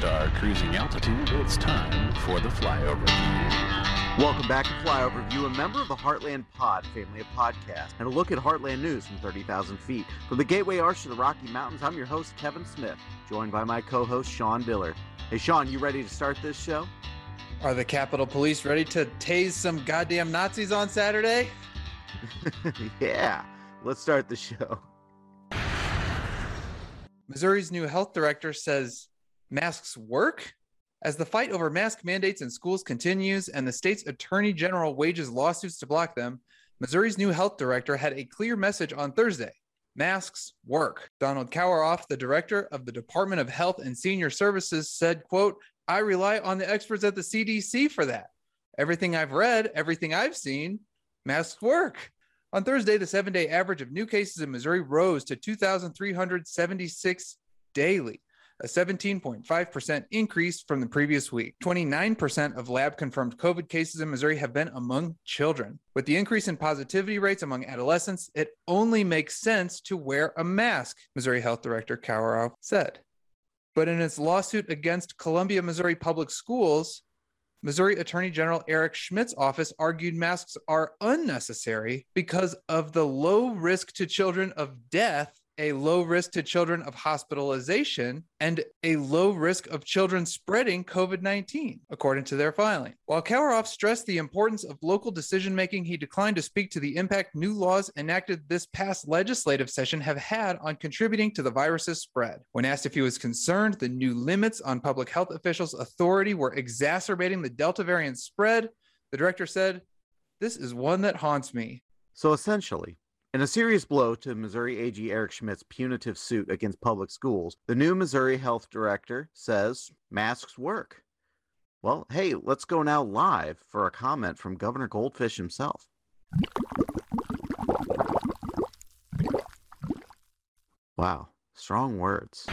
star cruising altitude, it's time for the flyover view. Welcome back to Flyover View, a member of the Heartland Pod family of podcasts, and a look at Heartland news from 30,000 feet. From the Gateway Arch to the Rocky Mountains, I'm your host, Kevin Smith, joined by my co host, Sean Diller. Hey, Sean, you ready to start this show? Are the Capitol Police ready to tase some goddamn Nazis on Saturday? yeah, let's start the show. Missouri's new health director says masks work. As the fight over mask mandates in schools continues and the state's attorney general wages lawsuits to block them, Missouri's new health director had a clear message on Thursday. Masks work. Donald Kauerauf, the director of the Department of Health and Senior Services, said, quote, I rely on the experts at the CDC for that. Everything I've read, everything I've seen, masks work. On Thursday, the seven day average of new cases in Missouri rose to 2,376 daily, a 17.5% increase from the previous week. 29% of lab confirmed COVID cases in Missouri have been among children. With the increase in positivity rates among adolescents, it only makes sense to wear a mask, Missouri Health Director Kauerauf said. But in its lawsuit against Columbia, Missouri Public Schools, Missouri Attorney General Eric Schmitt's office argued masks are unnecessary because of the low risk to children of death a low risk to children of hospitalization and a low risk of children spreading COVID 19, according to their filing. While Kauerauf stressed the importance of local decision making, he declined to speak to the impact new laws enacted this past legislative session have had on contributing to the virus's spread. When asked if he was concerned the new limits on public health officials' authority were exacerbating the Delta variant spread, the director said, This is one that haunts me. So essentially, in a serious blow to Missouri AG Eric Schmitt's punitive suit against public schools, the new Missouri health director says masks work. Well, hey, let's go now live for a comment from Governor Goldfish himself. Wow, strong words.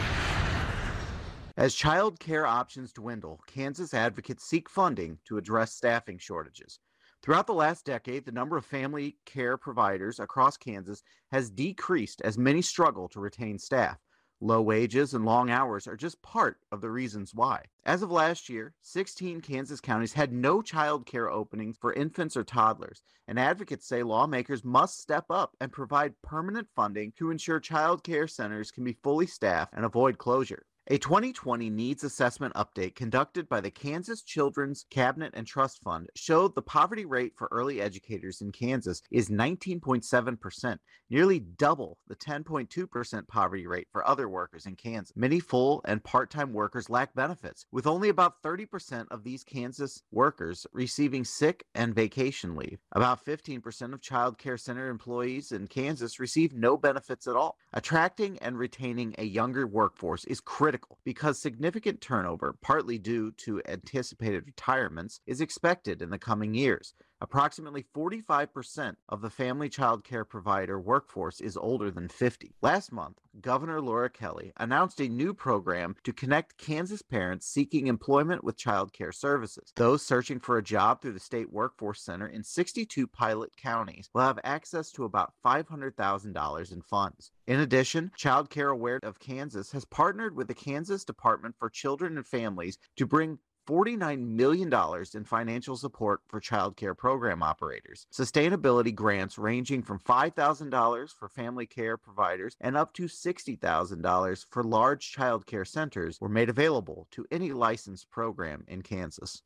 As child care options dwindle, Kansas advocates seek funding to address staffing shortages. Throughout the last decade, the number of family care providers across Kansas has decreased as many struggle to retain staff. Low wages and long hours are just part of the reasons why. As of last year, 16 Kansas counties had no child care openings for infants or toddlers, and advocates say lawmakers must step up and provide permanent funding to ensure child care centers can be fully staffed and avoid closure. A 2020 needs assessment update conducted by the Kansas Children's Cabinet and Trust Fund showed the poverty rate for early educators in Kansas is 19.7%, nearly double the 10.2% poverty rate for other workers in Kansas. Many full and part time workers lack benefits, with only about 30% of these Kansas workers receiving sick and vacation leave. About 15% of child care center employees in Kansas receive no benefits at all. Attracting and retaining a younger workforce is critical critical because significant turnover, partly due to anticipated retirements, is expected in the coming years. Approximately 45% of the family child care provider workforce is older than 50. Last month, Governor Laura Kelly announced a new program to connect Kansas parents seeking employment with child care services. Those searching for a job through the state workforce center in 62 pilot counties will have access to about $500,000 in funds. In addition, Child Care Aware of Kansas has partnered with the Kansas Department for Children and Families to bring $49 million in financial support for child care program operators. Sustainability grants ranging from $5,000 for family care providers and up to $60,000 for large child care centers were made available to any licensed program in Kansas.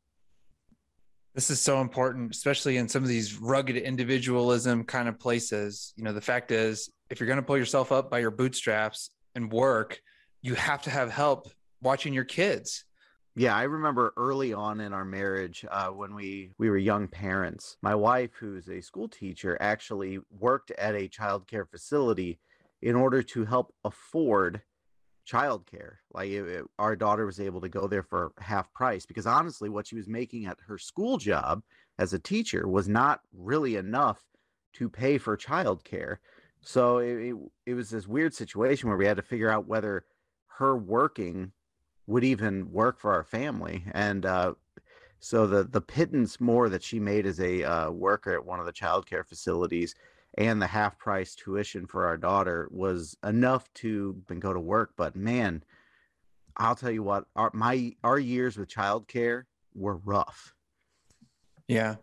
This is so important, especially in some of these rugged individualism kind of places. You know, the fact is, if you're going to pull yourself up by your bootstraps and work, you have to have help watching your kids yeah, I remember early on in our marriage uh, when we we were young parents. My wife, who's a school teacher, actually worked at a child care facility in order to help afford childcare. Like it, it, our daughter was able to go there for half price because honestly, what she was making at her school job as a teacher was not really enough to pay for childcare. So it, it, it was this weird situation where we had to figure out whether her working would even work for our family. And uh, so the the pittance more that she made as a uh, worker at one of the childcare facilities and the half price tuition for our daughter was enough to go to work. But man, I'll tell you what, our my our years with childcare were rough. Yeah.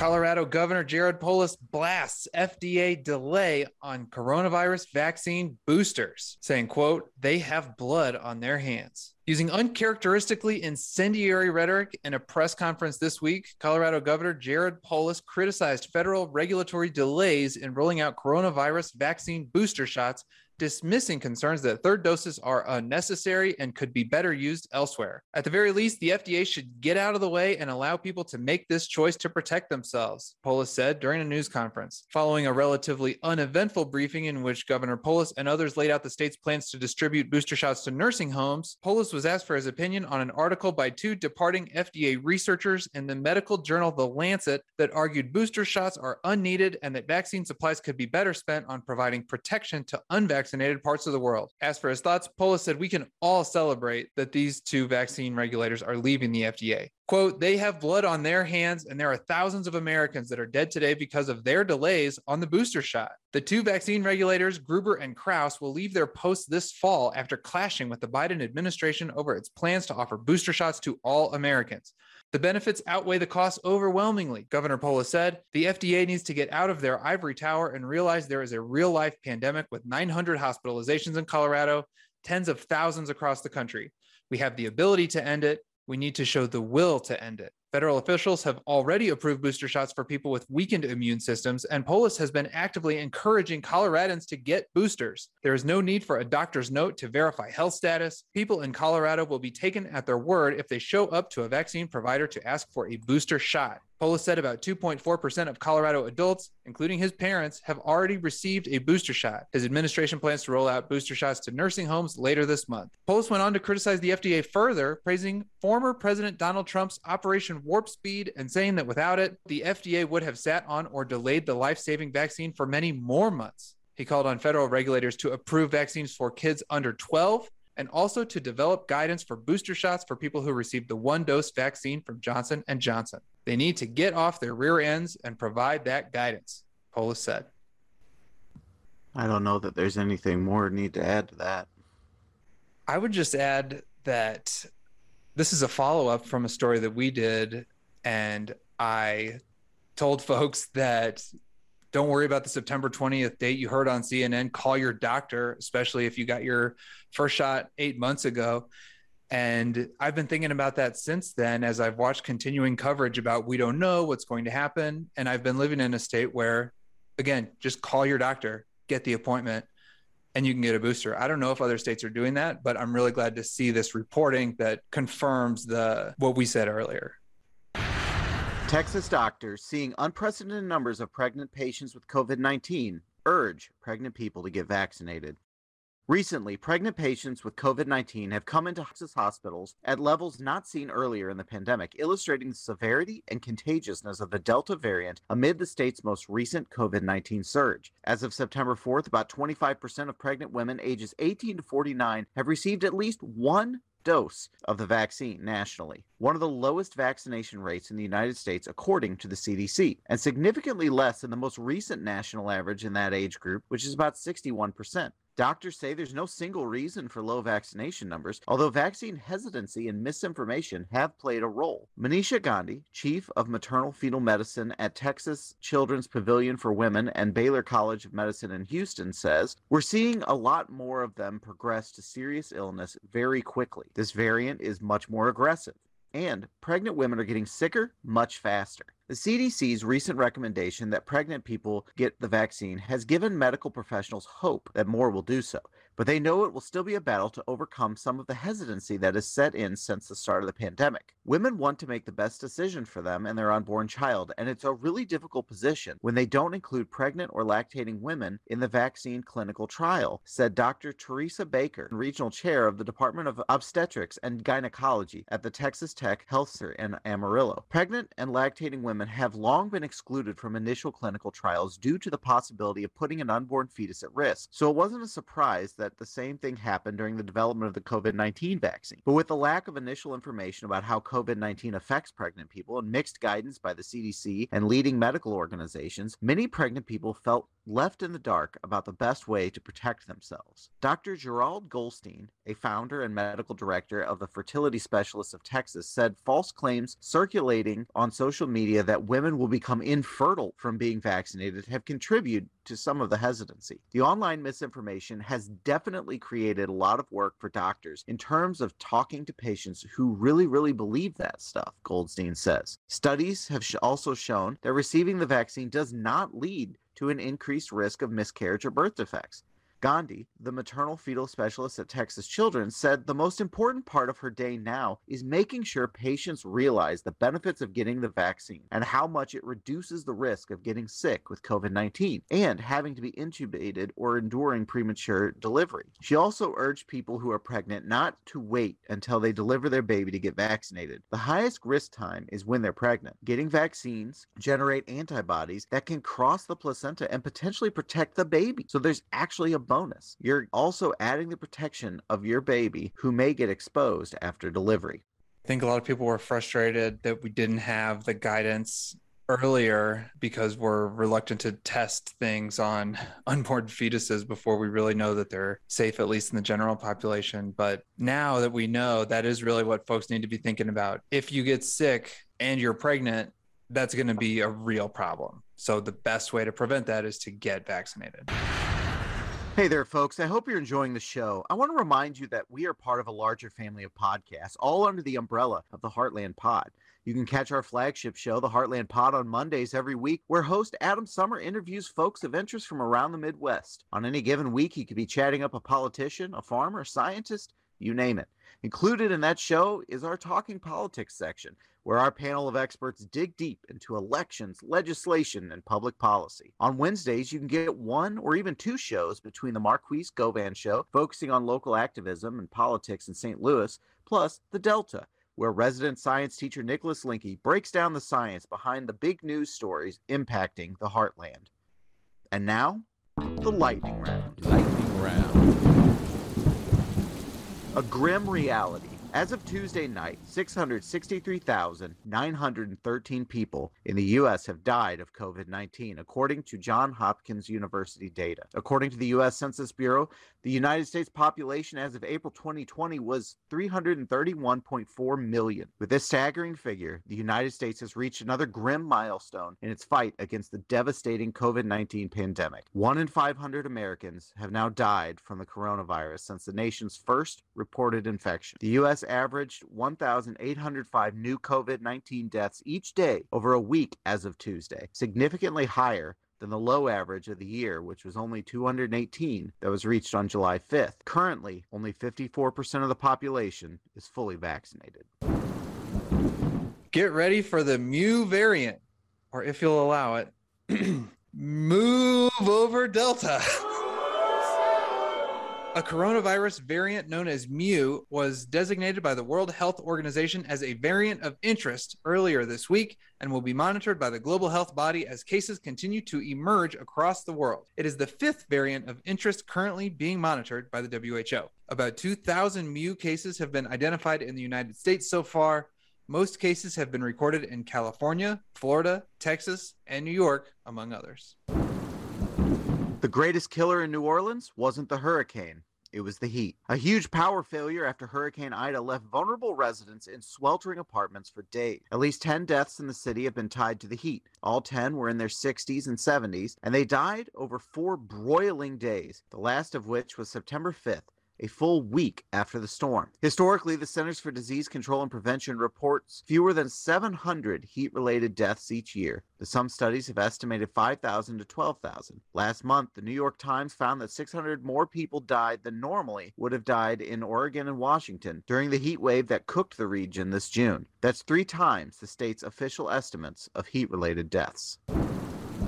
Colorado Governor Jared Polis blasts FDA delay on coronavirus vaccine boosters, saying, quote, they have blood on their hands. Using uncharacteristically incendiary rhetoric in a press conference this week, Colorado Governor Jared Polis criticized federal regulatory delays in rolling out coronavirus vaccine booster shots dismissing concerns that third doses are unnecessary and could be better used elsewhere. At the very least, the FDA should get out of the way and allow people to make this choice to protect themselves, Polis said during a news conference. Following a relatively uneventful briefing in which Governor Polis and others laid out the state's plans to distribute booster shots to nursing homes, Polis was asked for his opinion on an article by two departing FDA researchers in the medical journal The Lancet that argued booster shots are unneeded and that vaccine supplies could be better spent on providing protection to unvaccinated vaccinated parts of the world. As for his thoughts, Polis said, We can all celebrate that these two vaccine regulators are leaving the FDA. Quote, they have blood on their hands, and there are thousands of Americans that are dead today because of their delays on the booster shot. The two vaccine regulators, Gruber and Krause, will leave their posts this fall after clashing with the Biden administration over its plans to offer booster shots to all Americans. The benefits outweigh the costs overwhelmingly, Governor Polis said. The FDA needs to get out of their ivory tower and realize there is a real life pandemic with 900 hospitalizations in Colorado, tens of thousands across the country. We have the ability to end it. We need to show the will to end it. Federal officials have already approved booster shots for people with weakened immune systems, and Polis has been actively encouraging Coloradans to get boosters. There is no need for a doctor's note to verify health status. People in Colorado will be taken at their word if they show up to a vaccine provider to ask for a booster shot. Polis said about 2.4% of Colorado adults, including his parents, have already received a booster shot. His administration plans to roll out booster shots to nursing homes later this month. Polis went on to criticize the FDA further, praising former President Donald Trump's Operation Warp Speed and saying that without it, the FDA would have sat on or delayed the life saving vaccine for many more months. He called on federal regulators to approve vaccines for kids under 12 and also to develop guidance for booster shots for people who received the one dose vaccine from Johnson and Johnson. They need to get off their rear ends and provide that guidance, Polis said. I don't know that there's anything more need to add to that. I would just add that this is a follow up from a story that we did, and I told folks that don't worry about the September 20th date you heard on CNN. Call your doctor, especially if you got your first shot eight months ago. And I've been thinking about that since then as I've watched continuing coverage about we don't know what's going to happen. And I've been living in a state where, again, just call your doctor, get the appointment, and you can get a booster. I don't know if other states are doing that, but I'm really glad to see this reporting that confirms the what we said earlier. Texas doctors seeing unprecedented numbers of pregnant patients with COVID 19 urge pregnant people to get vaccinated. Recently, pregnant patients with COVID 19 have come into Texas hospitals at levels not seen earlier in the pandemic, illustrating the severity and contagiousness of the Delta variant amid the state's most recent COVID 19 surge. As of September 4th, about 25% of pregnant women ages 18 to 49 have received at least one dose of the vaccine nationally, one of the lowest vaccination rates in the United States according to the CDC, and significantly less than the most recent national average in that age group, which is about 61%. Doctors say there's no single reason for low vaccination numbers, although vaccine hesitancy and misinformation have played a role. Manisha Gandhi, chief of maternal fetal medicine at Texas Children's Pavilion for Women and Baylor College of Medicine in Houston, says, We're seeing a lot more of them progress to serious illness very quickly. This variant is much more aggressive and pregnant women are getting sicker much faster. The CDC's recent recommendation that pregnant people get the vaccine has given medical professionals hope that more will do so, but they know it will still be a battle to overcome some of the hesitancy that has set in since the start of the pandemic. Women want to make the best decision for them and their unborn child, and it's a really difficult position when they don't include pregnant or lactating women in the vaccine clinical trial, said Dr. Teresa Baker, regional chair of the Department of Obstetrics and Gynecology at the Texas Tech Health Center in Amarillo. Pregnant and lactating women have long been excluded from initial clinical trials due to the possibility of putting an unborn fetus at risk, so it wasn't a surprise that the same thing happened during the development of the COVID 19 vaccine. But with the lack of initial information about how COVID 19 affects pregnant people and mixed guidance by the CDC and leading medical organizations, many pregnant people felt left in the dark about the best way to protect themselves. Dr. Gerald Goldstein, a founder and medical director of the Fertility Specialists of Texas, said false claims circulating on social media that women will become infertile from being vaccinated have contributed to some of the hesitancy. The online misinformation has definitely created a lot of work for doctors in terms of talking to patients who really, really believe that stuff, Goldstein says. Studies have also shown that receiving the vaccine does not lead to an increased risk of miscarriage or birth defects. Gandhi, the maternal fetal specialist at Texas Children's, said the most important part of her day now is making sure patients realize the benefits of getting the vaccine and how much it reduces the risk of getting sick with COVID 19 and having to be intubated or enduring premature delivery. She also urged people who are pregnant not to wait until they deliver their baby to get vaccinated. The highest risk time is when they're pregnant. Getting vaccines generate antibodies that can cross the placenta and potentially protect the baby. So there's actually a bonus. You're also adding the protection of your baby who may get exposed after delivery. I think a lot of people were frustrated that we didn't have the guidance earlier because we're reluctant to test things on unborn fetuses before we really know that they're safe, at least in the general population. But now that we know, that is really what folks need to be thinking about. If you get sick and you're pregnant, that's going to be a real problem. So the best way to prevent that is to get vaccinated. Hey there, folks. I hope you're enjoying the show. I want to remind you that we are part of a larger family of podcasts, all under the umbrella of the Heartland Pod. You can catch our flagship show, the Heartland Pod, on Mondays every week, where host Adam Sommer interviews folks of interest from around the Midwest. On any given week, he could be chatting up a politician, a farmer, a scientist, you name it. Included in that show is our Talking Politics section, where our panel of experts dig deep into elections, legislation, and public policy. On Wednesdays, you can get one or even two shows between the Marquise Govan Show, focusing on local activism and politics in St. Louis, plus The Delta, where resident science teacher Nicholas Linky breaks down the science behind the big news stories impacting the heartland. And now, the. Lightning round. A grim reality. As of Tuesday night, 663,913 people in the U.S. have died of COVID 19, according to Johns Hopkins University data. According to the U.S. Census Bureau, the United States population as of April 2020 was 331.4 million. With this staggering figure, the United States has reached another grim milestone in its fight against the devastating COVID 19 pandemic. One in 500 Americans have now died from the coronavirus since the nation's first reported infection. The U.S. averaged 1,805 new COVID 19 deaths each day over a week as of Tuesday, significantly higher than the low average of the year, which was only 218 that was reached on July 5th. Currently, only 54% of the population is fully vaccinated. Get ready for the Mu variant, or if you'll allow it, move over Delta. A coronavirus variant known as Mu was designated by the World Health Organization as a variant of interest earlier this week and will be monitored by the global health body as cases continue to emerge across the world. It is the fifth variant of interest currently being monitored by the WHO. About 2,000 Mu cases have been identified in the United States so far. Most cases have been recorded in California, Florida, Texas, and New York, among others. The greatest killer in New Orleans wasn't the hurricane. It was the heat. A huge power failure after Hurricane Ida left vulnerable residents in sweltering apartments for days. At least 10 deaths in the city have been tied to the heat. All 10 were in their 60s and 70s, and they died over four broiling days, the last of which was September 5th a full week after the storm. Historically, the Centers for Disease Control and Prevention reports fewer than 700 heat related deaths each year. The some studies have estimated 5,000 to 12,000. Last month, the New York Times found that 600 more people died than normally would have died in Oregon and Washington during the heat wave that cooked the region this June. That's three times the state's official estimates of heat related deaths.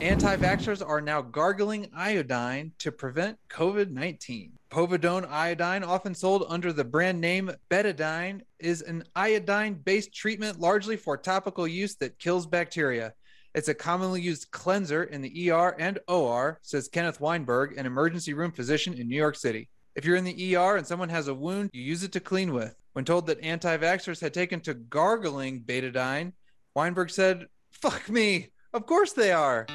Anti vaxxers are now gargling iodine to prevent COVID 19. Povidone iodine, often sold under the brand name Betadine, is an iodine based treatment largely for topical use that kills bacteria. It's a commonly used cleanser in the ER and OR, says Kenneth Weinberg, an emergency room physician in New York City. If you're in the ER and someone has a wound, you use it to clean with. When told that anti vaxxers had taken to gargling betadine, Weinberg said, Fuck me. Of course they are.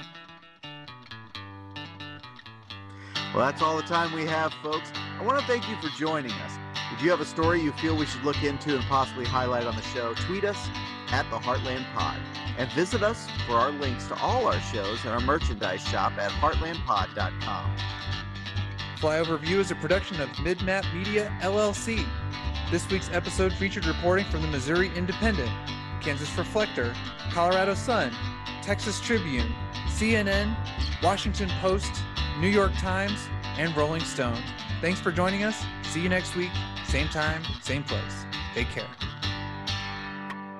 Well, that's all the time we have, folks. I want to thank you for joining us. If you have a story you feel we should look into and possibly highlight on the show, tweet us at the Heartland Pod and visit us for our links to all our shows and our merchandise shop at heartlandpod.com. Flyover View is a production of Midmap Media LLC. This week's episode featured reporting from the Missouri Independent, Kansas Reflector, Colorado Sun, Texas Tribune, CNN, Washington Post, New York Times, and Rolling Stone. Thanks for joining us. See you next week, same time, same place. Take care.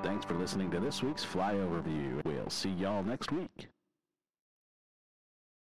Thanks for listening to this week's Flyover View. We'll see y'all next week.